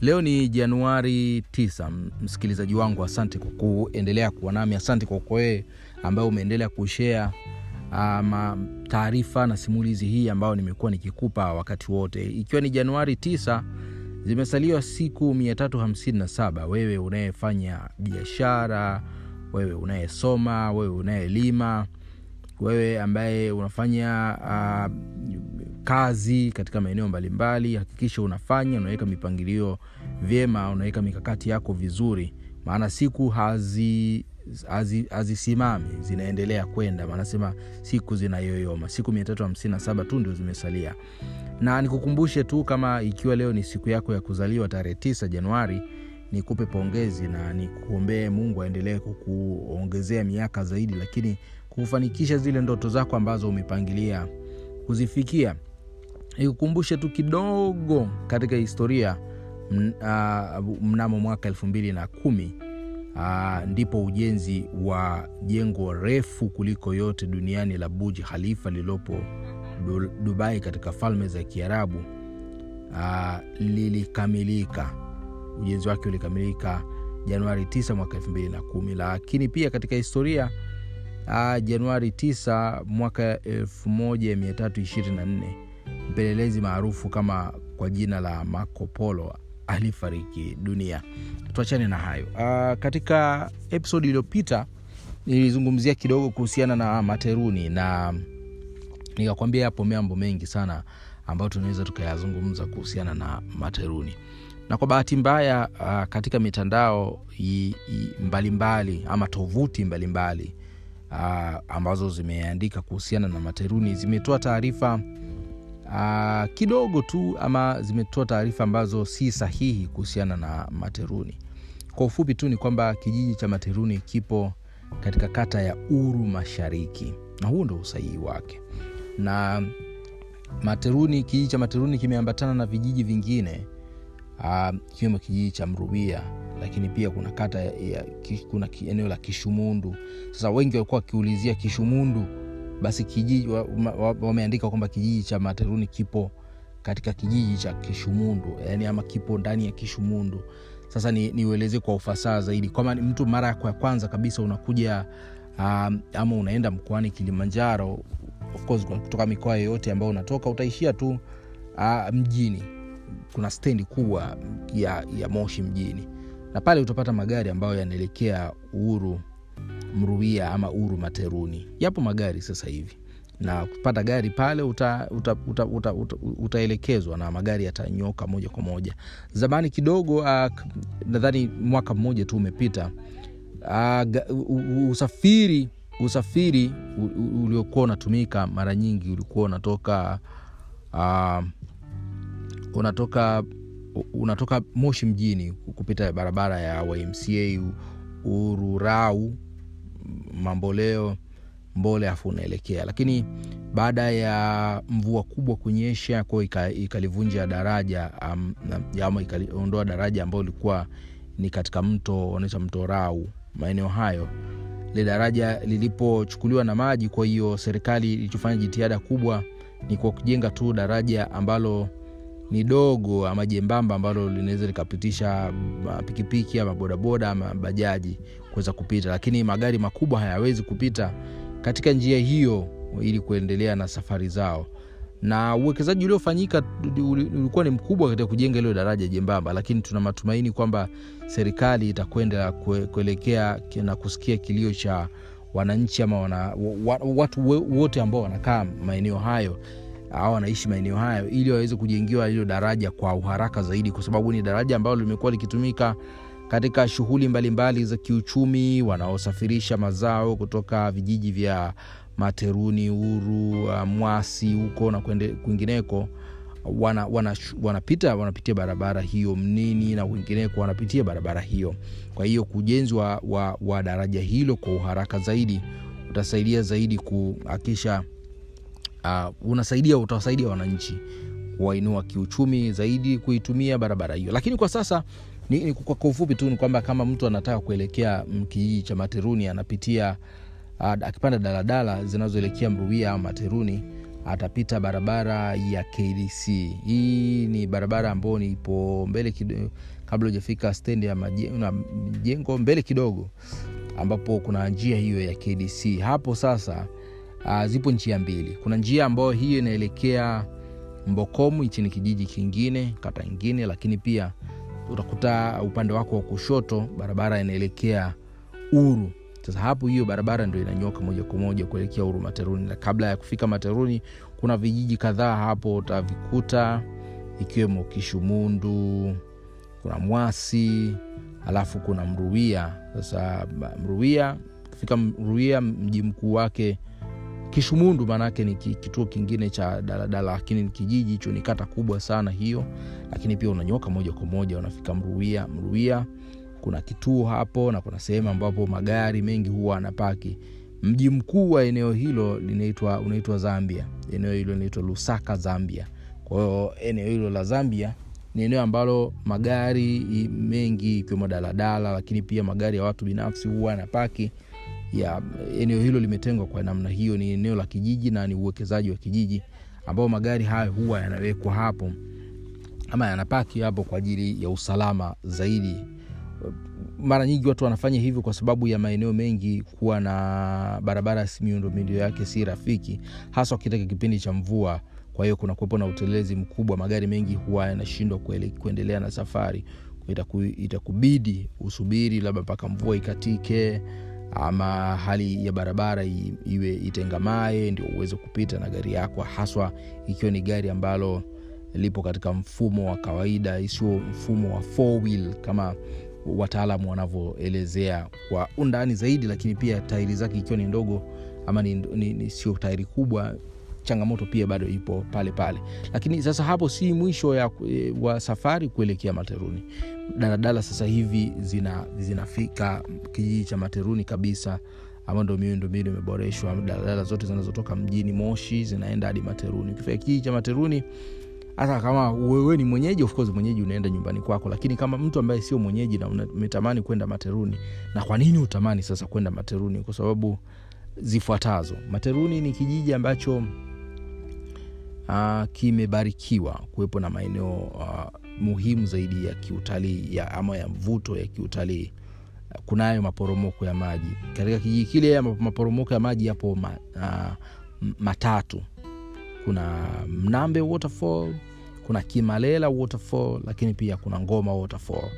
leo ni januari 9 msikilizaji wangu asante kwa kuendelea kuwa nami. Asante kwa kwee ambayo umeendelea kushea um, taarifa na simulizi hii ambayo nimekuwa nikikupa wakati wote. Ikiwa ni januari 9 zimesaliwa siku 357 wewe unayefanya biashara wewe unayesoma wewe unayelima wewe ambaye unafanya uh, kazi katika maeneo mbalimbali hakikisha unafanya unaweka mipangilio vyema unaweka mikakati yako vizuri. Maana siku hazi hazisimami hazi zinaendelea kwenda. Manasema siku zinayoyoma. Siku 357 tu ndio zimesalia. Na nikukumbushe tu kama ikiwa leo ni siku yako ya kuzaliwa tarehe 9 januari nikupe pongezi na nikuombee mungu aendelee kukuongezea miaka zaidi lakini kufanikisha zile ndoto zako ambazo umepangilia. Kuzifikia nikukumbushe tu kidogo katika historia mnamo mwaka elfu mbili na kumi uh, ndipo ujenzi wa jengo refu kuliko yote duniani la buji khalifa lililopo dubai katika falme za kiarabu lilikamilika. Ujenzi wake ulikamilika januari 9 mwaka 2 lakini pia katika historia aa, januari 9 mwaka 1324 mpelelezi maarufu kama kwa jina la marco polo alifariki dunia. Tuachane na hayo. Uh, katika episodi iliyopita nilizungumzia kidogo kuhusiana na materuni na nikakwambia yapo mambo mengi sana ambayo tunaweza tukayazungumza kuhusiana na materuni. Na kwa bahati mbaya uh, katika mitandao mbalimbali mbali, ama tovuti mbalimbali uh, ambazo zimeandika kuhusiana na materuni zimetoa taarifa uh, kidogo tu ama zimetoa taarifa ambazo si sahihi kuhusiana na materuni. Kwa ufupi tu ni kwamba kijiji cha materuni kipo katika kata ya uru mashariki na huu ndo usahihi wake. Na materuni kijiji cha materuni kimeambatana na vijiji vingine ikiwemo uh, kijiji cha mrubia lakini pia kuna kata ya, ya, kuna eneo la kishumundu. Sasa wengi walikuwa wakiulizia kishumundu basi kijiji wameandika wa, wa kwamba kijiji cha materuni kipo katika kijiji cha kishumundu yani ama kipo ndani ya kishumundu. Sasa niueleze ni kwa ufasaha zaidi. Kwama mtu mara ya kwanza kabisa unakuja um, ama unaenda mkoani kilimanjaro of course kutoka mikoa yoyote ambayo unatoka utaishia tu uh, mjini. Kuna stendi kubwa ya, ya moshi mjini. Na pale utapata magari ambayo yanaelekea uhuru mruia ama uru materuni. Yapo magari sasa hivi. Na kupata gari pale utaelekezwa uta, uta, uta, uta, na magari yatanyoka moja kwa moja. Zamani kidogo uh, nadhani mwaka mmoja tu umepita uh, usafiri usafiri uliokuwa unatumika mara nyingi ulikuwa unatoka uh, unatoka unatoka moshi mjini kupita barabara ya ymca ururau mamboleo mbole afu unaelekea. Lakini baada ya mvua kubwa kunyesha kwao ikalivunja daraja um, ama ikaliondoa daraja ambayo ilikuwa ni katika mto wanaita mto rau maeneo hayo ile daraja lilipochukuliwa na maji kwa hiyo serikali ilichofanya jitihada kubwa ni kwa kujenga tu daraja ambalo ni dogo ama jembamba ambalo linaweza likapitisha pikipiki ama bodaboda ama bajaji kuweza kupita lakini magari makubwa hayawezi kupita katika njia hiyo ili kuendelea na safari zao. Na uwekezaji uliofanyika ulikuwa ni mkubwa katika kujenga hilo daraja jembamba lakini tuna matumaini kwamba serikali itakwenda kuelekea na kusikia kilio cha wananchi ama wana, watu wote ambao wanakaa maeneo hayo au wanaishi maeneo hayo ili waweze kujengiwa hilo daraja kwa uharaka zaidi kwa sababu ni daraja ambalo limekuwa likitumika katika shughuli mbalimbali za kiuchumi wanaosafirisha mazao kutoka vijiji vya materuni uru mwasi huko na kwingineko wana, wana, wanapitia barabara hiyo mnini na wengineko wanapitia barabara hiyo. Kwa hiyo ujenzi wa, wa, wa daraja hilo kwa uharaka zaidi utasaidia zaidi kuhakisha uh, unasaidia utawasaidia wananchi kuwainua kiuchumi zaidi kuitumia barabara hiyo. Lakini kwa sasa ni, ni kwa ufupi tu ni kwamba kama mtu anataka kuelekea kijiji cha materuni anapitia uh, akipanda daladala zinazoelekea mruia au materuni atapita barabara ya kdc hii ni barabara ambayo nipo mbele kabla hujafika stendi ya majengo mbele kidogo ambapo kuna njia hiyo ya kdc hapo sasa uh, zipo njia mbili. Kuna njia ambayo hiyo inaelekea mbokomu hichi ni kijiji kingine kata ingine lakini pia utakuta upande wako wa kushoto barabara inaelekea uru. Sasa hapo hiyo barabara ndio inanyoka moja kwa moja kuelekea uru materuni. Na kabla ya kufika materuni kuna vijiji kadhaa hapo utavikuta ikiwemo kishumundu kuna mwasi alafu kuna mruia sasa mruia kufika mruia mji mkuu wake kishumundu maanaake ni kituo kingine cha daladala lakini ni kijiji hicho ni kata kubwa sana hiyo lakini pia unanyoka moja kwa moja unafika mruia mruia kuna kituo hapo na kuna sehemu ambapo magari mengi huwa anapaki mji mkuu wa eneo hilo linaitwa unaitwa zambia. Eneo hilo linaitwa lusaka zambia. Kwahiyo eneo hilo la zambia ni eneo ambalo magari mengi ikiwemo daladala lakini pia magari ya watu binafsi huwa yanapaki ya eneo hilo limetengwa kwa namna hiyo ni eneo la kijiji na ni uwekezaji wa kijiji ambao magari hayo huwa yanawekwa hapo ama yanapaki hapo kwa ajili ya usalama zaidi. Mara nyingi watu wanafanya hivyo kwa sababu ya maeneo mengi kuwa na barabara miundombinu yake si rafiki hasa wakitaka kipindi cha mvua. Kwa hiyo kuna kuwepo na utelezi mkubwa magari mengi huwa yanashindwa kuendelea na safari. Itaku, itakubidi usubiri labda mpaka mvua ikatike ama hali ya barabara iwe itengamae ndio uweze kupita na gari yako haswa ikiwa ni gari ambalo lipo katika mfumo wa kawaida isio mfumo wa four wheel kama wataalamu wanavyoelezea kwa undani zaidi lakini pia tairi zake ikiwa ni ndogo ama ni, ni, ni sio tairi kubwa changamoto pia bado ipo pale pale. Lakini sasa hapo si mwisho ya, e, wa safari kuelekea materuni. Daladala sasa hivi zina zinafika kijiji cha materuni kabisa ama ndo miundombinu imeboreshwa. Daladala zote zinazotoka mjini moshi zinaenda hadi materuni. Ukifika kijiji cha materuni hata kama wewe ni mwenyeji of course mwenyeji unaenda nyumbani kwako. Lakini kama mtu ambaye sio mwenyeji na umetamani kwenda materuni na kwa nini utamani sasa kwenda materuni? Kwa sababu zifuatazo. Materuni ni kijiji ambacho uh, kimebarikiwa kuwepo na maeneo uh, muhimu zaidi ya kiutalii ama ya mvuto ya kiutalii. Kunayo maporomoko ya maji. Katika kijiji kile maporomoko ya maji yapo ma, uh, matatu. Kuna mnambe waterfall kuna kimalela waterfall lakini pia kuna ngoma waterfall.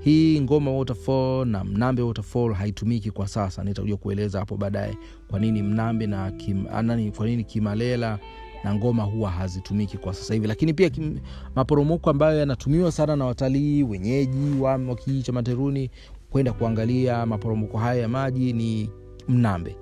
Hii ngoma waterfall na mnambe waterfall haitumiki kwa sasa. Nitakuja kueleza hapo baadaye kwa nini mnambe na kim, anani, kwa nini kimalela na ngoma huwa hazitumiki kwa sasa hivi. Lakini pia kim, maporomoko ambayo yanatumiwa sana na watalii wenyeji wa kijiji cha materuni kwenda kuangalia maporomoko haya ya maji ni mnambe.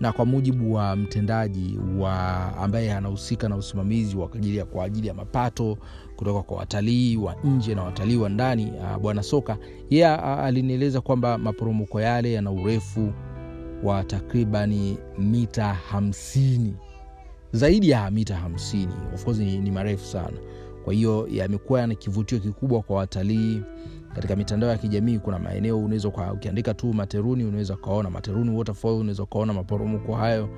Na kwa mujibu wa mtendaji wa ambaye anahusika na usimamizi wa ajili kwa ajili ya mapato kutoka kwa watalii wa nje na watalii wa ndani bwana soka yeye alinieleza kwamba maporomoko yale yana urefu wa takribani mita hamsini zaidi ya mita hamsini. Of course ni, ni marefu sana. Kwa hiyo yamekuwa na kivutio kikubwa kwa watalii. Katika mitandao ya kijamii kuna maeneo unaweza ukiandika tu materuni unaweza ukaona materuni waterfall unaweza ukaona maporomoko hayo.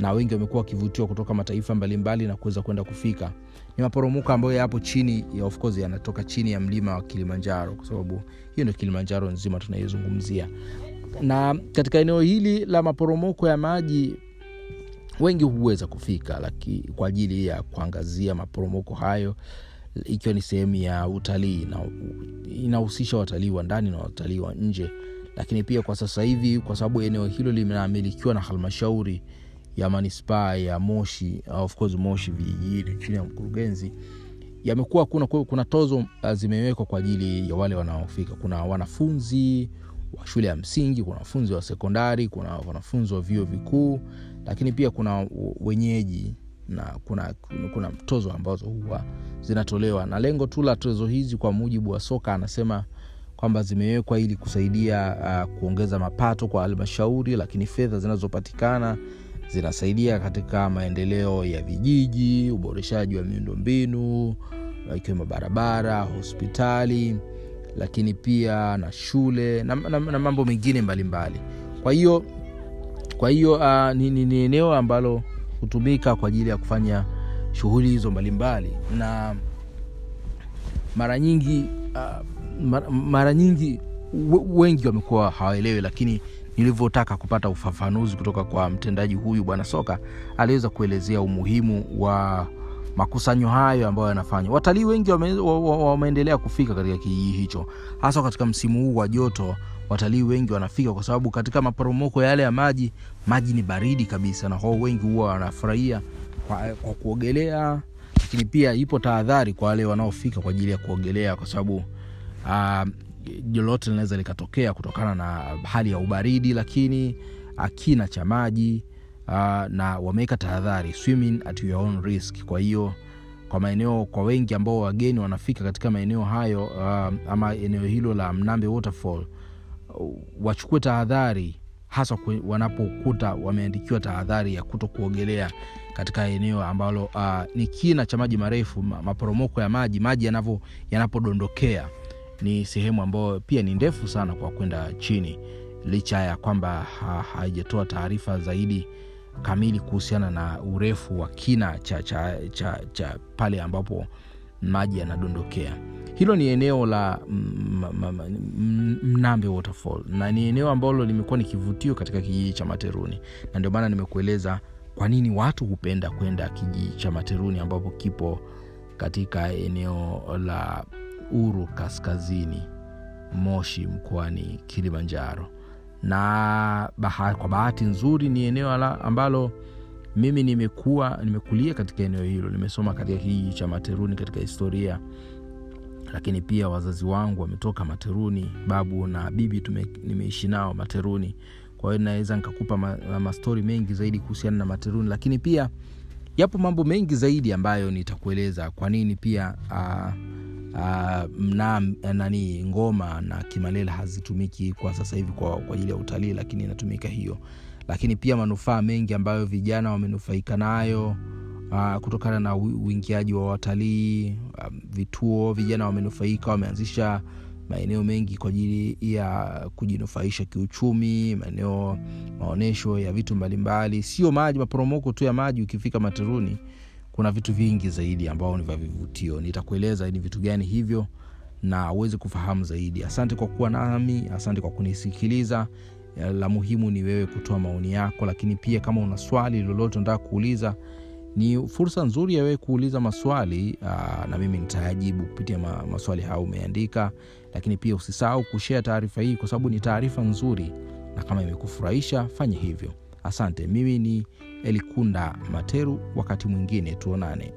Na wengi wamekuwa wakivutiwa kutoka mataifa mbalimbali na kuweza kwenda kufika. Ni maporomoko ambayo yapo chini ya of course yanatoka chini ya mlima wa kilimanjaro. Kwa sababu hiyo ndio kilimanjaro nzima tunaizungumzia na katika eneo hili la maporomoko ya maji wengi huweza kufika laki, kwa ajili ya kuangazia maporomoko hayo ikiwa ni sehemu ya utalii na inahusisha watalii wa ndani na watalii wa nje. Lakini pia kwa sasa hivi kwa sababu eneo hilo linamilikiwa na halmashauri ya manispaa ya moshi of course moshi vijijini chini ya mkurugenzi yamekuwa kuna, kuna tozo zimewekwa kwa ajili ya wale wanaofika. Kuna wanafunzi wa shule ya msingi kuna wanafunzi wa sekondari kuna wanafunzi wa vyuo vikuu lakini pia kuna wenyeji na kuna, kuna, tozo ambazo huwa zinatolewa. Na lengo tu la tozo hizi kwa mujibu wa soka anasema kwamba zimewekwa ili kusaidia uh, kuongeza mapato kwa halmashauri lakini fedha zinazopatikana zinasaidia katika maendeleo ya vijiji uboreshaji wa miundombinu ikiwemo barabara hospitali lakini pia na shule na, na, na mambo mengine mbalimbali. Kwa hiyo kwa hiyo uh, ni, ni, ni eneo ambalo hutumika kwa ajili ya kufanya shughuli hizo mbalimbali. Na mara nyingi uh, mara, nyingi wengi wamekuwa hawaelewi lakini nilivyotaka kupata ufafanuzi kutoka kwa mtendaji huyu bwana soka aliweza kuelezea umuhimu wa makusanyo hayo ambayo yanafanywa. Watalii wengi wameendelea wame, wame kufika katika kijiji hicho hasa katika msimu huu wa joto watalii wengi wanafika kwa sababu katika maporomoko yale ya maji maji ni baridi kabisa na kwao wengi huwa wanafurahia kwa, kwa kuogelea. Lakini pia ipo tahadhari kwa wale wanaofika kwa ajili ya kuogelea kwa sababu uh, lolote linaweza likatokea kutokana na hali ya ubaridi lakini kina cha maji uh, na wameweka tahadhari swimming at your own risk. Kwa hiyo kwa maeneo kwa wengi ambao wageni wanafika katika maeneo hayo uh, ama eneo hilo la mnambe waterfall wachukue tahadhari hasa wanapokuta wameandikiwa tahadhari ya kuto kuogelea katika eneo ambalo uh, ni kina cha maji marefu maporomoko ya maji maji yanapodondokea. Ni sehemu ambayo pia ni ndefu sana kwa kwenda chini licha ya kwamba ha- haijatoa taarifa zaidi kamili kuhusiana na urefu wa kina cha, cha, cha, cha pale ambapo maji yanadondokea hilo ni eneo la mm, mnambe waterfall na ni eneo ambalo limekuwa ni kivutio katika kijiji cha materuni. Na ndio maana nimekueleza kwa nini watu hupenda kwenda kijiji cha materuni ambapo kipo katika eneo la uru kaskazini moshi mkoani kilimanjaro. Na baha, kwa bahati nzuri ni eneo ala, ambalo mimi nimekuwa nimekulia katika eneo hilo. Nimesoma katika kijiji cha materuni katika historia lakini pia wazazi wangu wametoka materuni babu na bibi nimeishi nao materuni. Kwa hiyo naweza nikakupa ma, mastori mengi zaidi kuhusiana na materuni. Lakini pia yapo mambo mengi zaidi ambayo nitakueleza. Kwa nini pia uh, uh, mna nani ngoma na kimalela hazitumiki kwa sasa hivi kwa, ajili ya utalii lakini inatumika hiyo. Lakini pia manufaa mengi ambayo vijana wamenufaika nayo uh, kutokana na uingiaji wa watalii um, vituo vijana wamenufaika wameanzisha maeneo mengi kwa ajili ya kujinufaisha kiuchumi maeneo maonyesho ya vitu mbalimbali. Sio maji maporomoko tu ya maji ukifika materuni kuna vitu vingi zaidi ambao ni vya vivutio. Nitakueleza ni vitu gani hivyo na uweze kufahamu zaidi. Asante kwa kuwa nami asante kwa kunisikiliza. La muhimu ni wewe kutoa maoni yako lakini pia kama una swali lolote unataka kuuliza ni fursa nzuri ya wewe kuuliza maswali aa, na mimi nitayajibu kupitia ma, maswali hayo umeandika. Lakini pia usisahau kushea taarifa hii kwa sababu ni taarifa nzuri. Na kama imekufurahisha fanye hivyo. Asante. Mimi ni elikunda materu wakati mwingine tuonane